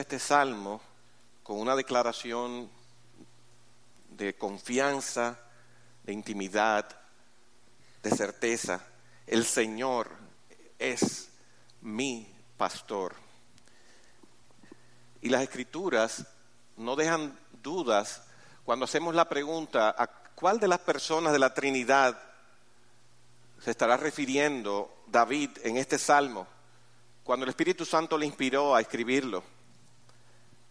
Este salmo con una declaración de confianza, de intimidad, de certeza. El Señor es mi pastor. Y las escrituras no dejan dudas cuando hacemos la pregunta a cuál de las personas de la Trinidad se estará refiriendo David en este salmo, cuando el Espíritu Santo le inspiró a escribirlo,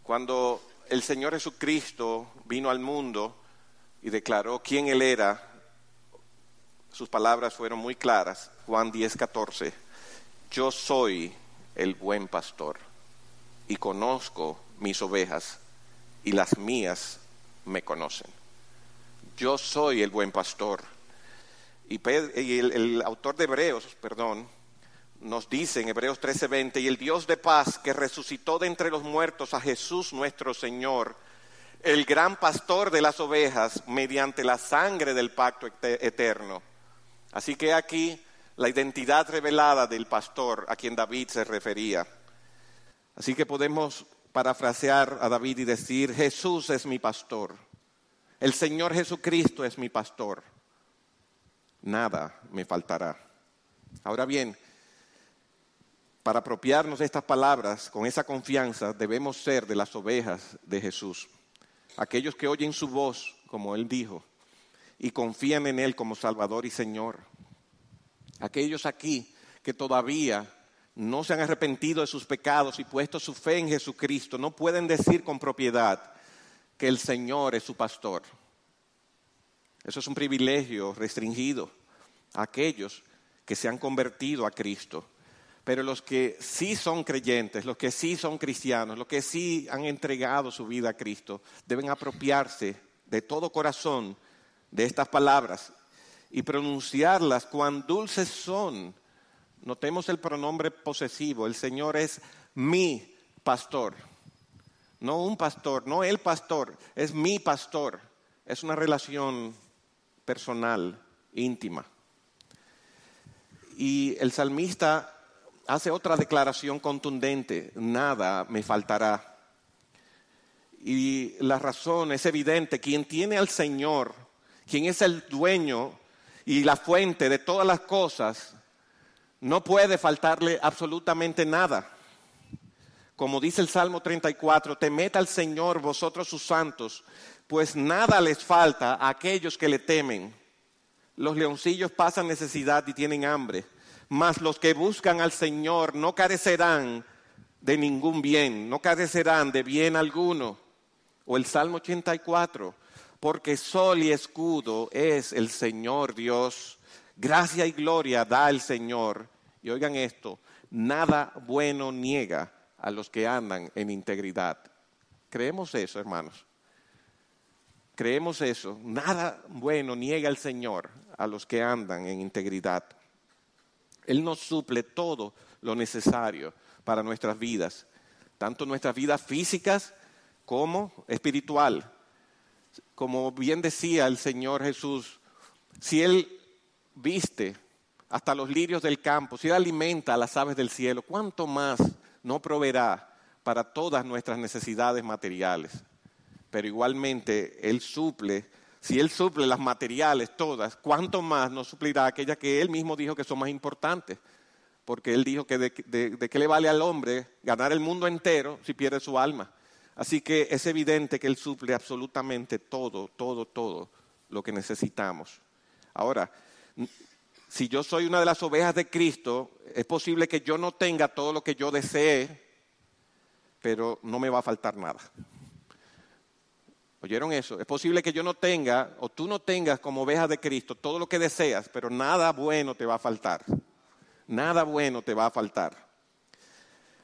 cuando el Señor Jesucristo vino al mundo y declaró quién Él era, sus palabras fueron muy claras, Juan 10, 14, yo soy el buen pastor y conozco mis ovejas y las mías me conocen. Yo soy el buen pastor. Y, el, autor de Hebreos, perdón, nos dice en Hebreos 13:20, y el Dios de paz que resucitó de entre los muertos a Jesús nuestro Señor, el gran pastor de las ovejas, mediante la sangre del pacto eterno. Así que aquí la identidad revelada del pastor a quien David se refería. Así que podemos parafrasear a David y decir, Jesús es mi pastor, el Señor Jesucristo es mi pastor, nada me faltará. Ahora bien, para apropiarnos de estas palabras con esa confianza debemos ser de las ovejas de Jesús, aquellos que oyen su voz, como Él dijo, y confían en Él como Salvador y Señor. Aquellos aquí que todavía no se han arrepentido de sus pecados y puesto su fe en Jesucristo, no pueden decir con propiedad que el Señor es su pastor. Eso es un privilegio restringido a aquellos que se han convertido a Cristo. Pero los que sí son creyentes, los que sí son cristianos, los que sí han entregado su vida a Cristo, deben apropiarse de todo corazón de estas palabras y pronunciarlas cuán dulces son Notemos el pronombre posesivo. El Señor es mi pastor. No un pastor, no el pastor, es mi pastor. Es una relación personal, íntima. Y el salmista hace otra declaración contundente, nada me faltará. Y la razón es evidente, quien tiene al Señor, quien es el dueño y la fuente de todas las cosas, no puede faltarle absolutamente nada. Como dice el Salmo 34, temed al Señor vosotros sus santos, pues nada les falta a aquellos que le temen. Los leoncillos pasan necesidad y tienen hambre, mas los que buscan al Señor no carecerán de ningún bien, no carecerán de bien alguno. O el Salmo 84, porque sol y escudo es el Señor Dios, gracia y gloria da el Señor y oigan esto, nada bueno niega a los que andan en integridad. Creemos eso, hermanos. Creemos eso. Nada bueno niega el Señor a los que andan en integridad. Él nos suple todo lo necesario para nuestras vidas, tanto nuestras vidas físicas como espiritual. Como bien decía el Señor Jesús, si Él viste hasta los lirios del campo, si Él alimenta a las aves del cielo, ¿cuánto más no proveerá para todas nuestras necesidades materiales? Pero igualmente Él suple, si Él suple las materiales todas, ¿cuánto más nos suplirá aquellas que Él mismo dijo que son más importantes? Porque Él dijo que de, de qué le vale al hombre ganar el mundo entero si pierde su alma. Así que es evidente que Él suple absolutamente todo, todo, todo lo que necesitamos. Ahora, si yo soy una de las ovejas de Cristo, es posible que yo no tenga todo lo que yo desee, pero no me va a faltar nada. ¿Oyeron eso? Es posible que yo no tenga, o tú no tengas como oveja de Cristo, todo lo que deseas, pero nada bueno te va a faltar. Nada bueno te va a faltar.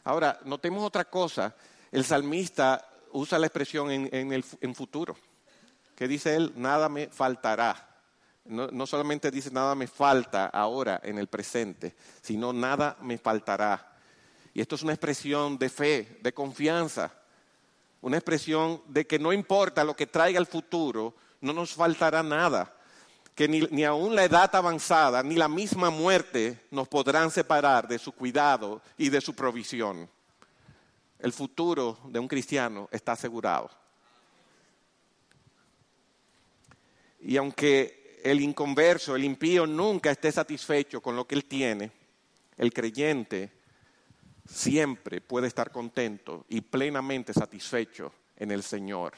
Ahora, notemos otra cosa. El salmista usa la expresión en, en el en futuro. ¿Qué dice él? Nada me faltará. No, solamente dice nada me falta ahora en el presente, sino nada me faltará. Y esto es una expresión de fe, de confianza, una expresión de que no importa lo que traiga el futuro, no nos faltará nada. que ni, ni aún la edad avanzada ni la misma muerte nos podrán separar de su cuidado y de su provisión. El futuro de un cristiano está asegurado. Y aunque el inconverso, el impío, nunca esté satisfecho con lo que él tiene, el creyente siempre puede estar contento y plenamente satisfecho en el Señor.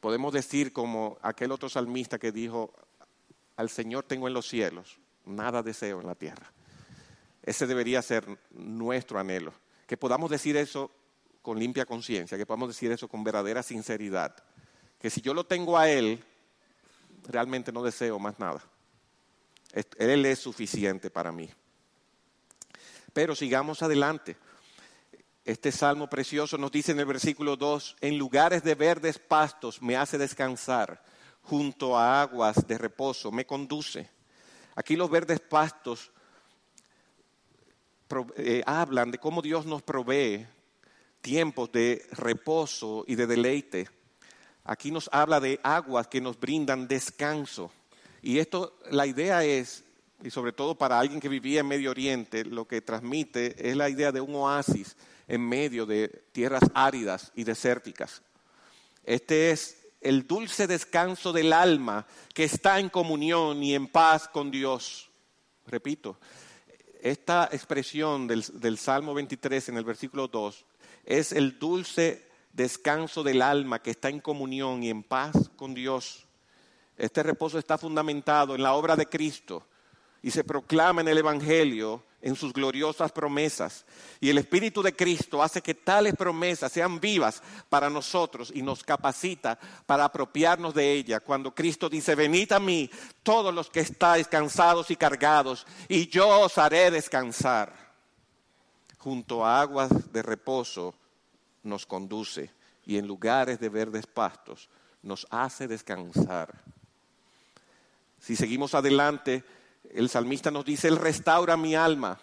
Podemos decir como aquel otro salmista que dijo, al Señor tengo en los cielos, nada deseo en la tierra. Ese debería ser nuestro anhelo, que podamos decir eso con limpia conciencia, que podamos decir eso con verdadera sinceridad, que si yo lo tengo a Él, realmente no deseo más nada. Él es suficiente para mí. Pero sigamos adelante. Este salmo precioso nos dice en el versículo 2, en lugares de verdes pastos me hace descansar, junto a aguas de reposo me conduce. Aquí los verdes pastos eh, hablan de cómo Dios nos provee tiempos de reposo y de deleite. Aquí nos habla de aguas que nos brindan descanso. Y esto, la idea es, y sobre todo para alguien que vivía en Medio Oriente, lo que transmite es la idea de un oasis en medio de tierras áridas y desérticas. Este es el dulce descanso del alma que está en comunión y en paz con Dios. Repito, esta expresión del, del, Salmo 23 en el versículo 2 es el dulce descanso del alma que está en comunión y en paz con Dios. Este reposo está fundamentado en la obra de Cristo y se proclama en el Evangelio en sus gloriosas promesas. Y el Espíritu de Cristo hace que tales promesas sean vivas para nosotros y nos capacita para apropiarnos de ella. Cuando Cristo dice, venid a mí todos los que estáis cansados y cargados, y yo os haré descansar. Junto a aguas de reposo nos conduce y en lugares de verdes pastos nos hace descansar. Si seguimos adelante, el salmista nos dice, Él restaura mi alma,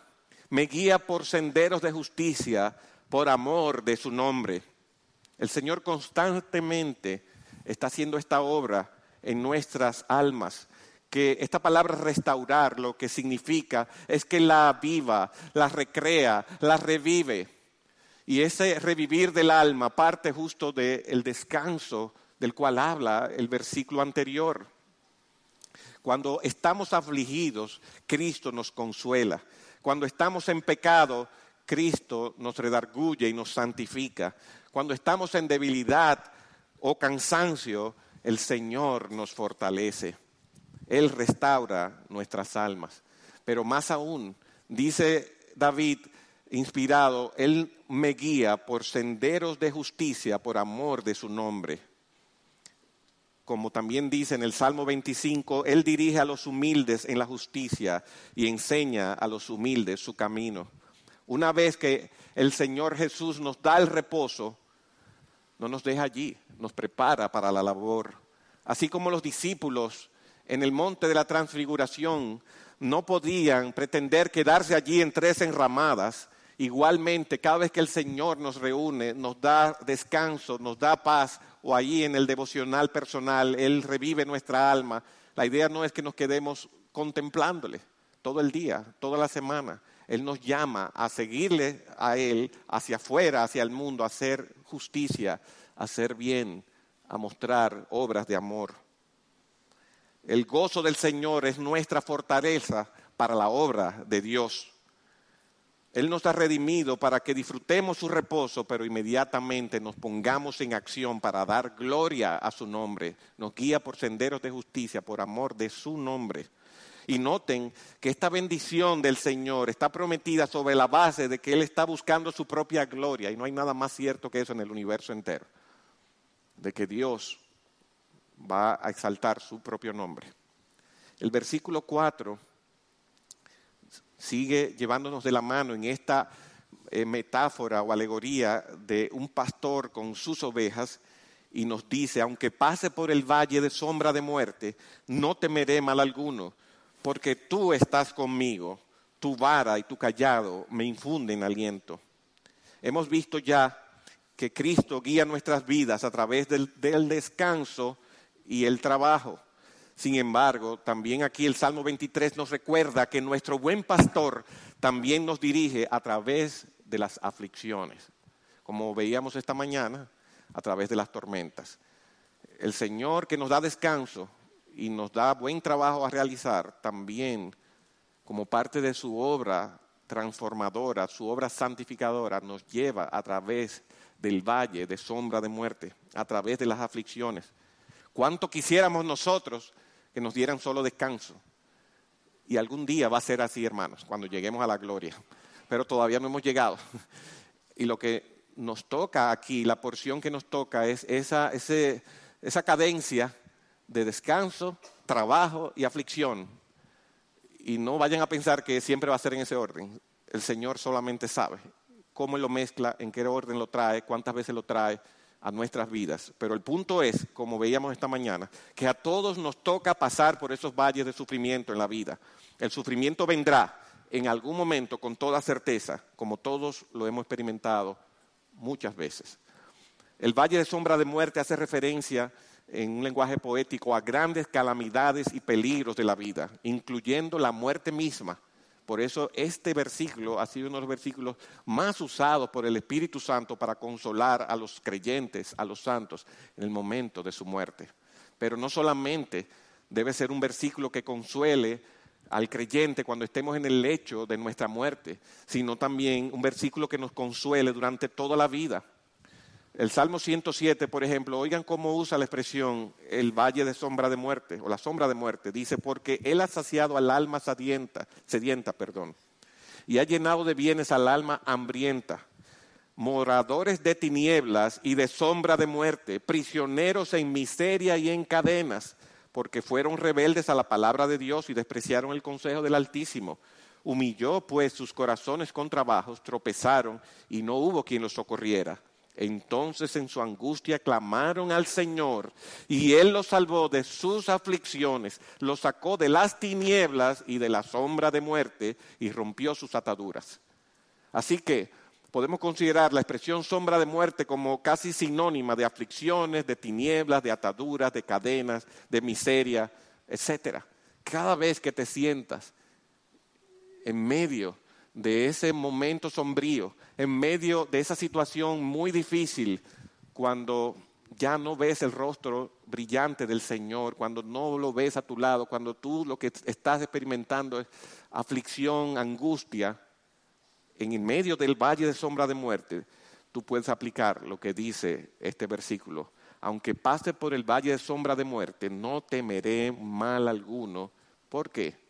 me guía por senderos de justicia, por amor de su nombre. El Señor constantemente está haciendo esta obra en nuestras almas, que esta palabra restaurar lo que significa es que la aviva, la recrea, la revive. Y ese revivir del alma parte justo del descanso del cual habla el versículo anterior. Cuando estamos afligidos, Cristo nos consuela. Cuando estamos en pecado, Cristo nos redarguye y nos santifica. Cuando estamos en debilidad o cansancio, el Señor nos fortalece. Él restaura nuestras almas. Pero más aún, dice David, inspirado, Él me guía por senderos de justicia por amor de su nombre como también dice en el Salmo 25, Él dirige a los humildes en la justicia y enseña a los humildes su camino. Una vez que el Señor Jesús nos da el reposo, no nos deja allí, nos prepara para la labor. Así como los discípulos en el monte de la transfiguración no podían pretender quedarse allí en tres enramadas, igualmente cada vez que el Señor nos reúne, nos da descanso, nos da paz, o allí en el devocional personal, Él revive nuestra alma. La idea no es que nos quedemos contemplándole todo el día, toda la semana. Él nos llama a seguirle a Él hacia afuera, hacia el mundo, a hacer justicia, a hacer bien, a mostrar obras de amor. El gozo del Señor es nuestra fortaleza para la obra de Dios. Él nos ha redimido para que disfrutemos su reposo, pero inmediatamente nos pongamos en acción para dar gloria a su nombre. Nos guía por senderos de justicia, por amor de su nombre. Y noten que esta bendición del Señor está prometida sobre la base de que Él está buscando su propia gloria. Y no hay nada más cierto que eso en el universo entero. De que Dios va a exaltar su propio nombre. El versículo 4 sigue llevándonos de la mano en esta eh, metáfora o alegoría de un pastor con sus ovejas y nos dice, aunque pase por el valle de sombra de muerte, no temeré mal alguno, porque tú estás conmigo, tu vara y tu callado me infunden aliento. Hemos visto ya que Cristo guía nuestras vidas a través del, del descanso y el trabajo. Sin embargo, también aquí el Salmo 23 nos recuerda que nuestro buen pastor también nos dirige a través de las aflicciones, como veíamos esta mañana, a través de las tormentas. El Señor que nos da descanso y nos da buen trabajo a realizar, también como parte de su obra transformadora, su obra santificadora, nos lleva a través del valle de sombra de muerte, a través de las aflicciones. ¿Cuánto quisiéramos nosotros que nos dieran solo descanso? Y algún día va a ser así, hermanos, cuando lleguemos a la gloria. Pero todavía no hemos llegado. Y lo que nos toca aquí, la porción que nos toca es esa, esa cadencia de descanso, trabajo y aflicción y no vayan a pensar que siempre va a ser en ese orden. El Señor solamente sabe cómo lo mezcla, en qué orden lo trae, cuántas veces lo trae a nuestras vidas. Pero el punto es, como veíamos esta mañana, que a todos nos toca pasar por esos valles de sufrimiento en la vida. El sufrimiento vendrá en algún momento con toda certeza, como todos lo hemos experimentado muchas veces. El valle de sombra de muerte hace referencia en un lenguaje poético a grandes calamidades y peligros de la vida, incluyendo la muerte misma. Por eso este versículo ha sido uno de los versículos más usados por el Espíritu Santo para consolar a los creyentes, a los santos, en el momento de su muerte. Pero no solamente debe ser un versículo que consuele al creyente cuando estemos en el lecho de nuestra muerte, sino también un versículo que nos consuele durante toda la vida. El Salmo 107, por ejemplo, oigan cómo usa la expresión el valle de sombra de muerte o la sombra de muerte. Dice, porque Él ha saciado al alma sedienta, sedienta perdón, y ha llenado de bienes al alma hambrienta. Moradores de tinieblas y de sombra de muerte, prisioneros en miseria y en cadenas, porque fueron rebeldes a la palabra de Dios y despreciaron el consejo del Altísimo. Humilló pues sus corazones con trabajos, tropezaron y no hubo quien los socorriera. Entonces en su angustia clamaron al Señor y Él los salvó de sus aflicciones, los sacó de las tinieblas y de la sombra de muerte y rompió sus ataduras. Así que podemos considerar la expresión sombra de muerte como casi sinónima de aflicciones, de tinieblas, de ataduras, de cadenas, de miseria, etc. Cada vez que te sientas en medio de ese momento sombrío, en medio de esa situación muy difícil, cuando ya no ves el rostro brillante del Señor, cuando no lo ves a tu lado, cuando tú lo que estás experimentando es aflicción, angustia, en medio del valle de sombra de muerte, tú puedes aplicar lo que dice este versículo. Aunque pase por el valle de sombra de muerte, no temeré mal alguno. ¿Por qué?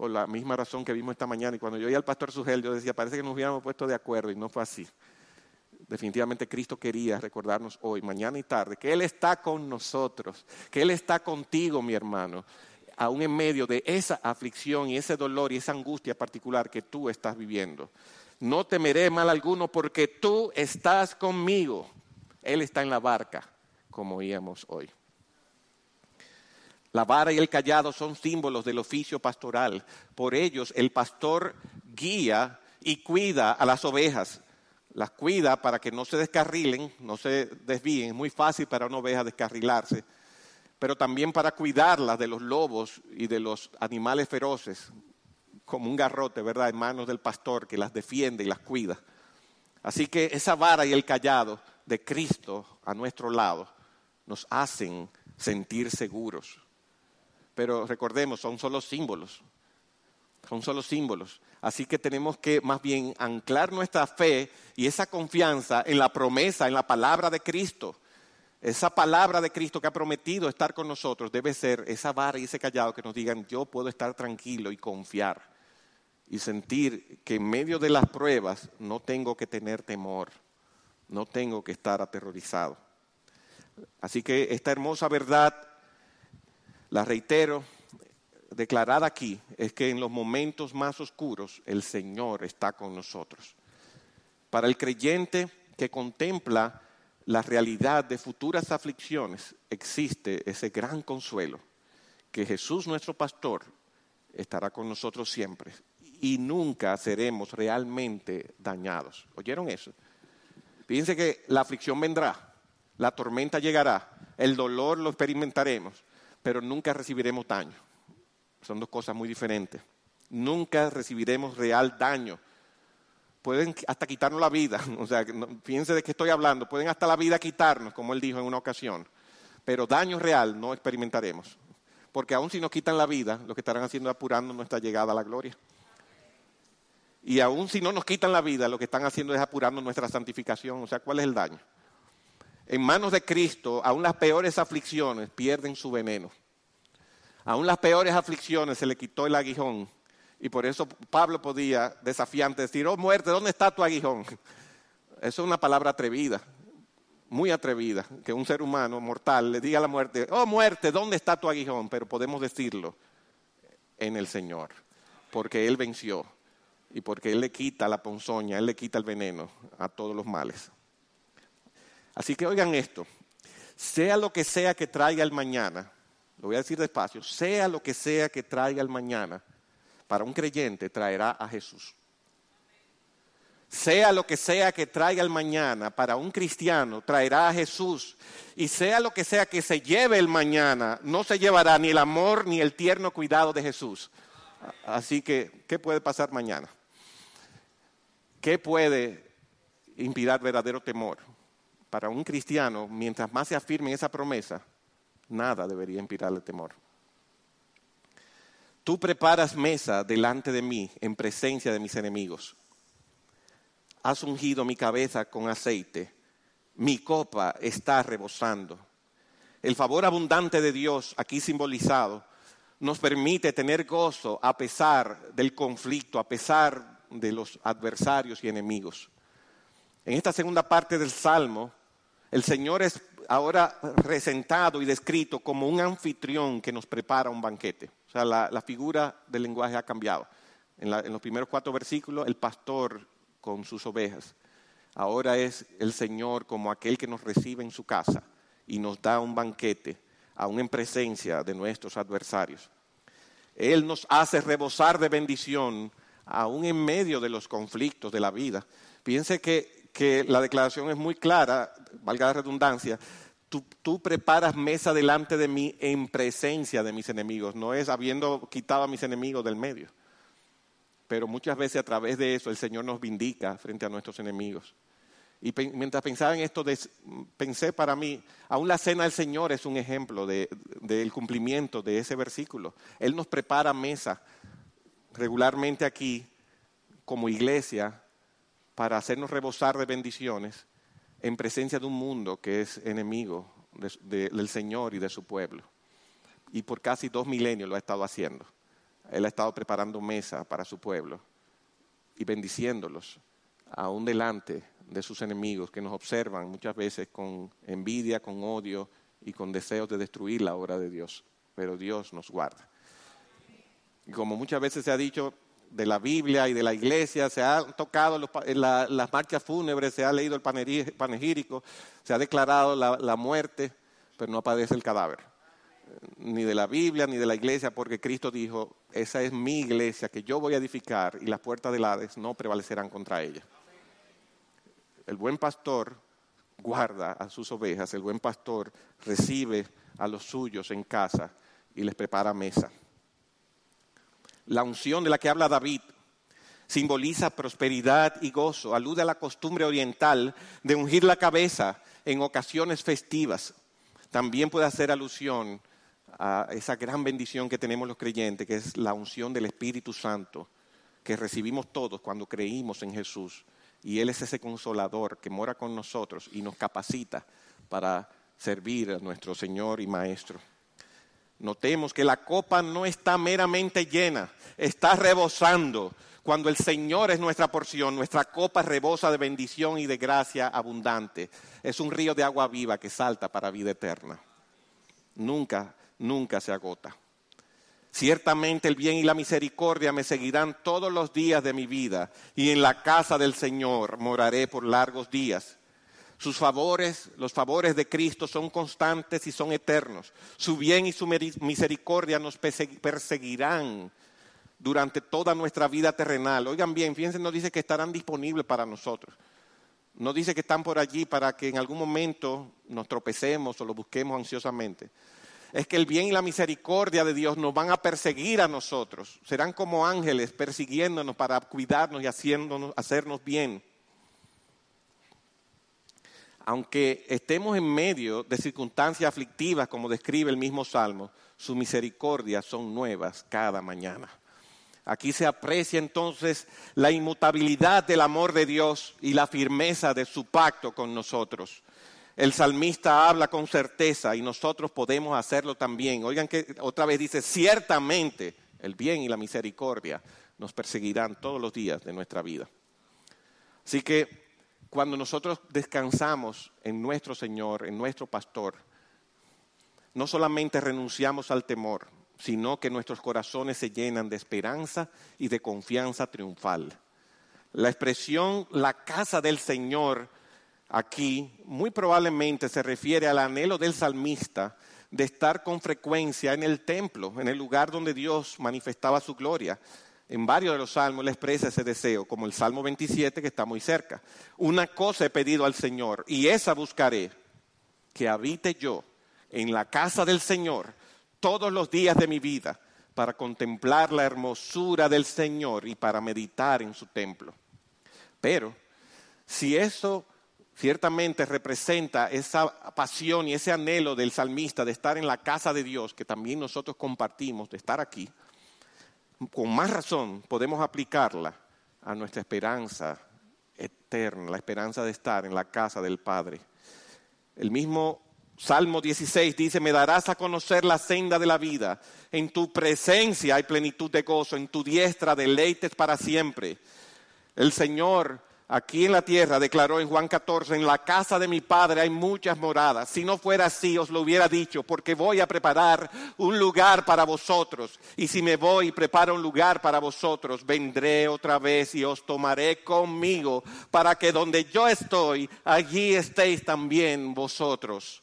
Por la misma razón que vimos esta mañana. Y cuando yo oía al pastor Sugel, yo decía, parece que nos hubiéramos puesto de acuerdo y no fue así. Definitivamente Cristo quería recordarnos hoy, mañana y tarde, que Él está con nosotros, que Él está contigo, mi hermano, aún en medio de esa aflicción y ese dolor y esa angustia particular que tú estás viviendo. No temeré mal alguno porque tú estás conmigo. Él está en la barca, como oíamos hoy. La vara y el callado son símbolos del oficio pastoral. Por ellos el pastor guía y cuida a las ovejas. Las cuida para que no se descarrilen, no se desvíen. Es muy fácil para una oveja descarrilarse. Pero también para cuidarlas de los lobos y de los animales feroces, como un garrote, ¿verdad?, en manos del pastor que las defiende y las cuida. Así que esa vara y el callado de Cristo a nuestro lado nos hacen sentir seguros pero recordemos, son solo símbolos. Son solo símbolos. Así que tenemos que más bien anclar nuestra fe y esa confianza en la promesa, en la palabra de Cristo. Esa palabra de Cristo que ha prometido estar con nosotros debe ser esa vara y ese callado que nos digan, yo puedo estar tranquilo y confiar y sentir que en medio de las pruebas no tengo que tener temor, no tengo que estar aterrorizado. Así que esta hermosa verdad la reitero, declarada aquí, es que en los momentos más oscuros el Señor está con nosotros. Para el creyente que contempla la realidad de futuras aflicciones, existe ese gran consuelo, que Jesús nuestro pastor estará con nosotros siempre y nunca seremos realmente dañados. ¿Oyeron eso? Fíjense que la aflicción vendrá, la tormenta llegará, el dolor lo experimentaremos, pero nunca recibiremos daño. Son dos cosas muy diferentes. Nunca recibiremos real daño. Pueden hasta quitarnos la vida, o sea, fíjense de qué estoy hablando, pueden hasta la vida quitarnos, como él dijo en una ocasión, pero daño real no experimentaremos. Porque aun si nos quitan la vida, lo que estarán haciendo es apurando nuestra llegada a la gloria. Y aun si no nos quitan la vida, lo que están haciendo es apurando nuestra santificación. O sea, ¿cuál es el daño? En manos de Cristo, aun las peores aflicciones pierden su veneno. Aún las peores aflicciones se le quitó el aguijón. Y por eso Pablo podía desafiante decir, oh muerte, ¿dónde está tu aguijón? Eso es una palabra atrevida, muy atrevida, que un ser humano mortal le diga a la muerte, oh muerte, ¿dónde está tu aguijón? Pero podemos decirlo en el Señor, porque Él venció y porque Él le quita la ponzoña, Él le quita el veneno a todos los males. Así que oigan esto, sea lo que sea que traiga el mañana, lo voy a decir despacio, sea lo que sea que traiga el mañana, para un creyente traerá a Jesús. Sea lo que sea que traiga el mañana, para un cristiano traerá a Jesús. Y sea lo que sea que se lleve el mañana, no se llevará ni el amor ni el tierno cuidado de Jesús. Así que, ¿qué puede pasar mañana? ¿Qué puede inspirar verdadero temor? Para un cristiano, mientras más se afirme esa promesa, nada debería inspirarle temor. Tú preparas mesa delante de mí en presencia de mis enemigos. Has ungido mi cabeza con aceite. Mi copa está rebosando. El favor abundante de Dios, aquí simbolizado, nos permite tener gozo a pesar del conflicto, a pesar de los adversarios y enemigos. En esta segunda parte del Salmo, el Señor es ahora presentado y descrito como un anfitrión que nos prepara un banquete. O sea, la, figura del lenguaje ha cambiado. En, en, los primeros cuatro versículos, el pastor con sus ovejas. Ahora es el Señor como aquel que nos recibe en su casa y nos da un banquete, aún en presencia de nuestros adversarios. Él nos hace rebosar de bendición, aún en medio de los conflictos de la vida. Piense que que la declaración es muy clara, valga la redundancia, tú, preparas mesa delante de mí en presencia de mis enemigos, no es habiendo quitado a mis enemigos del medio. Pero muchas veces a través de eso el Señor nos vindica frente a nuestros enemigos. Y mientras pensaba en esto, pensé para mí, aún la cena del Señor es un ejemplo del cumplimiento de ese versículo. Él nos prepara mesa regularmente aquí como iglesia para hacernos rebosar de bendiciones en presencia de un mundo que es enemigo del Señor y de su pueblo. Y por casi dos milenios lo ha estado haciendo. Él ha estado preparando mesa para su pueblo y bendiciéndolos aún delante de sus enemigos que nos observan muchas veces con envidia, con odio y con deseos de destruir la obra de Dios. Pero Dios nos guarda. Y como muchas veces se ha dicho, de la Biblia y de la iglesia, se ha tocado las marchas fúnebres, se ha leído el panegírico, se ha declarado la, muerte, pero no aparece el cadáver. Ni de la Biblia ni de la iglesia, porque Cristo dijo, esa es mi iglesia que yo voy a edificar y las puertas del Hades no prevalecerán contra ella. El buen pastor guarda a sus ovejas, el buen pastor recibe a los suyos en casa y les prepara mesa. La unción de la que habla David simboliza prosperidad y gozo, alude a la costumbre oriental de ungir la cabeza en ocasiones festivas. También puede hacer alusión a esa gran bendición que tenemos los creyentes, que es la unción del Espíritu Santo, que recibimos todos cuando creímos en Jesús. Y Él es ese consolador que mora con nosotros y nos capacita para servir a nuestro Señor y Maestro. Notemos que la copa no está meramente llena, está rebosando. Cuando el Señor es nuestra porción, nuestra copa rebosa de bendición y de gracia abundante. Es un río de agua viva que salta para vida eterna. Nunca, nunca se agota. Ciertamente el bien y la misericordia me seguirán todos los días de mi vida y en la casa del Señor moraré por largos días. Sus favores, los favores de Cristo son constantes y son eternos. Su bien y su misericordia nos perseguirán durante toda nuestra vida terrenal. Oigan bien, fíjense, no dice que estarán disponibles para nosotros. No dice que están por allí para que en algún momento nos tropecemos o lo busquemos ansiosamente. es que el bien y la misericordia de Dios nos van a perseguir a nosotros. Serán como ángeles persiguiéndonos para cuidarnos y haciéndonos, hacernos bien. Aunque estemos en medio de circunstancias aflictivas, como describe el mismo Salmo, sus misericordias son nuevas cada mañana. Aquí se aprecia entonces la inmutabilidad del amor de Dios y la firmeza de su pacto con nosotros. El salmista habla con certeza y nosotros podemos hacerlo también. Oigan que otra vez dice, ciertamente el bien y la misericordia nos perseguirán todos los días de nuestra vida. Así que cuando nosotros descansamos en nuestro Señor, en nuestro pastor, no solamente renunciamos al temor, sino que nuestros corazones se llenan de esperanza y de confianza triunfal. La expresión la casa del Señor aquí muy probablemente se refiere al anhelo del salmista de estar con frecuencia en el templo, en el lugar donde Dios manifestaba su gloria. En varios de los salmos le expresa ese deseo, como el Salmo 27 que está muy cerca. Una cosa he pedido al Señor y esa buscaré, que habite yo en la casa del Señor todos los días de mi vida para contemplar la hermosura del Señor y para meditar en su templo. Pero si eso ciertamente representa esa pasión y ese anhelo del salmista de estar en la casa de Dios, que también nosotros compartimos, de estar aquí, con más razón podemos aplicarla a nuestra esperanza eterna, la esperanza de estar en la casa del Padre. El mismo Salmo 16 dice, me darás a conocer la senda de la vida, en tu presencia hay plenitud de gozo, en tu diestra deleites para siempre. El Señor aquí en la tierra, declaró en Juan 14, en la casa de mi Padre hay muchas moradas. Si no fuera así, os lo hubiera dicho, porque voy a preparar un lugar para vosotros. Y si me voy y preparo un lugar para vosotros, vendré otra vez y os tomaré conmigo, para que donde yo estoy, allí estéis también vosotros.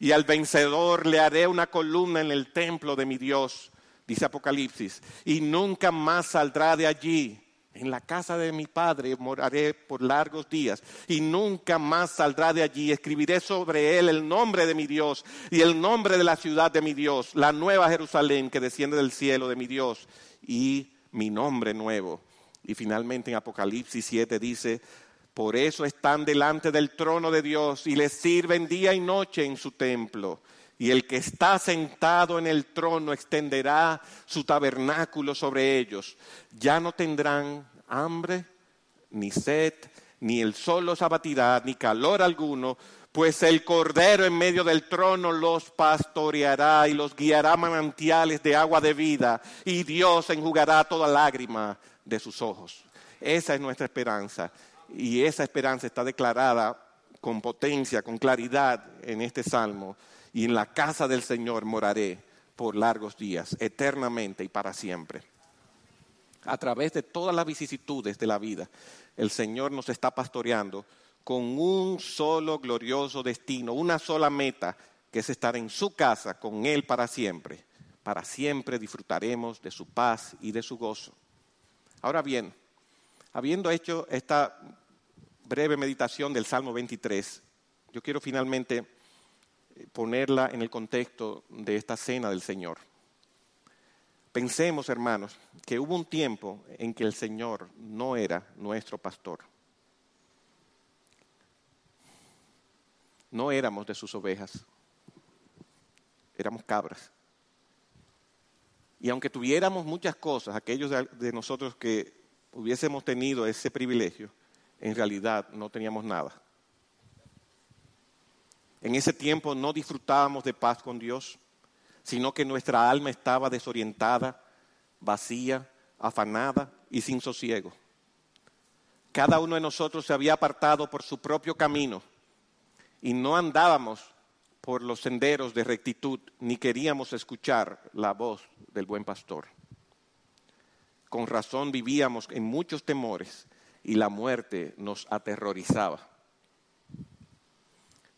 Y al vencedor le haré una columna en el templo de mi Dios, dice Apocalipsis, y nunca más saldrá de allí en la casa de mi padre moraré por largos días y nunca más saldrá de allí. Escribiré sobre él el nombre de mi Dios y el nombre de la ciudad de mi Dios, la nueva Jerusalén que desciende del cielo de mi Dios y mi nombre nuevo. Y finalmente en Apocalipsis 7 dice, por eso están delante del trono de Dios y le sirven día y noche en su templo. Y el que está sentado en el trono extenderá su tabernáculo sobre ellos. Ya no tendrán hambre, ni sed, ni el sol los abatirá, ni calor alguno, pues el Cordero en medio del trono los pastoreará y los guiará manantiales de agua de vida, y Dios enjugará toda lágrima de sus ojos. Esa es nuestra esperanza, y esa esperanza está declarada con potencia, con claridad en este salmo y en la casa del Señor moraré por largos días, eternamente y para siempre. A través de todas las vicisitudes de la vida, el Señor nos está pastoreando con un solo glorioso destino, una sola meta, que es estar en su casa con Él para siempre. Para siempre disfrutaremos de su paz y de su gozo. Ahora bien, habiendo hecho esta breve meditación del Salmo 23, yo quiero finalmente ponerla en el contexto de esta cena del Señor. Pensemos, hermanos, que hubo un tiempo en que el Señor no era nuestro pastor. No éramos de sus ovejas, éramos cabras. Y aunque tuviéramos muchas cosas, aquellos de, nosotros que hubiésemos tenido ese privilegio, en realidad no teníamos nada. En ese tiempo no disfrutábamos de paz con Dios, sino que nuestra alma estaba desorientada, vacía, afanada y sin sosiego. Cada uno de nosotros se había apartado por su propio camino y no andábamos por los senderos de rectitud ni queríamos escuchar la voz del buen pastor. Con razón vivíamos en muchos temores y la muerte nos aterrorizaba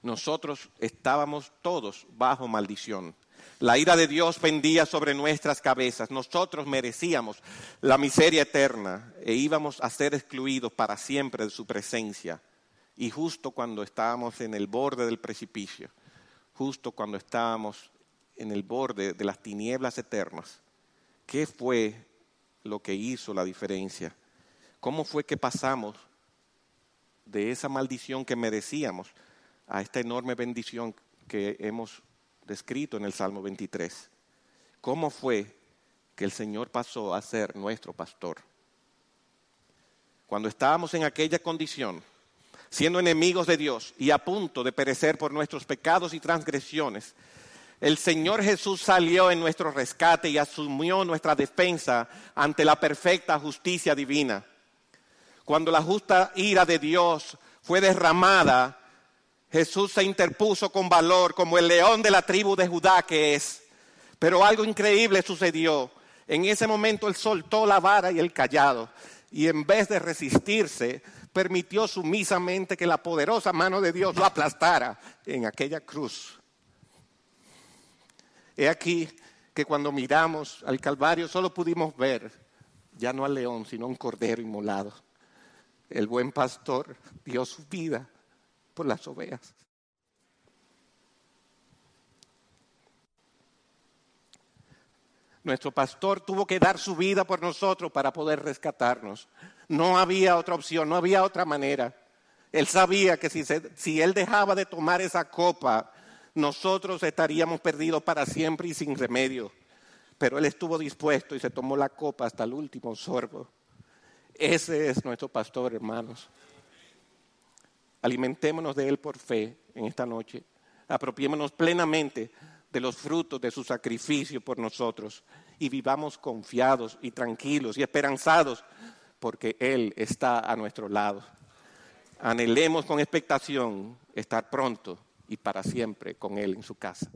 nosotros estábamos todos bajo maldición. La ira de Dios pendía sobre nuestras cabezas. Nosotros merecíamos la miseria eterna e íbamos a ser excluidos para siempre de su presencia. Y justo cuando estábamos en el borde del precipicio, justo cuando estábamos en el borde de las tinieblas eternas, ¿qué fue lo que hizo la diferencia? ¿Cómo fue que pasamos de esa maldición que merecíamos a esta enorme bendición que hemos descrito en el Salmo 23? ¿Cómo fue que el Señor pasó a ser nuestro pastor? Cuando estábamos en aquella condición, siendo enemigos de Dios y a punto de perecer por nuestros pecados y transgresiones, el Señor Jesús salió en nuestro rescate y asumió nuestra defensa ante la perfecta justicia divina. Cuando la justa ira de Dios fue derramada, Jesús se interpuso con valor como el león de la tribu de Judá que es. Pero algo increíble sucedió. En ese momento él soltó la vara y el callado y en vez de resistirse, permitió sumisamente que la poderosa mano de Dios lo aplastara en aquella cruz. He aquí que cuando miramos al Calvario solo pudimos ver ya no al león, sino un cordero inmolado. El buen pastor dio su vida por las ovejas. Nuestro pastor tuvo que dar su vida por nosotros para poder rescatarnos. No había otra opción, no había otra manera. Él sabía que si, si él dejaba de tomar esa copa, nosotros estaríamos perdidos para siempre y sin remedio. Pero Él estuvo dispuesto y se tomó la copa hasta el último sorbo. Ese es nuestro pastor, hermanos. Alimentémonos de Él por fe en esta noche. Apropiémonos plenamente de los frutos de su sacrificio por nosotros y vivamos confiados y tranquilos y esperanzados porque Él está a nuestro lado. Anhelemos con expectación estar pronto y para siempre con Él en su casa.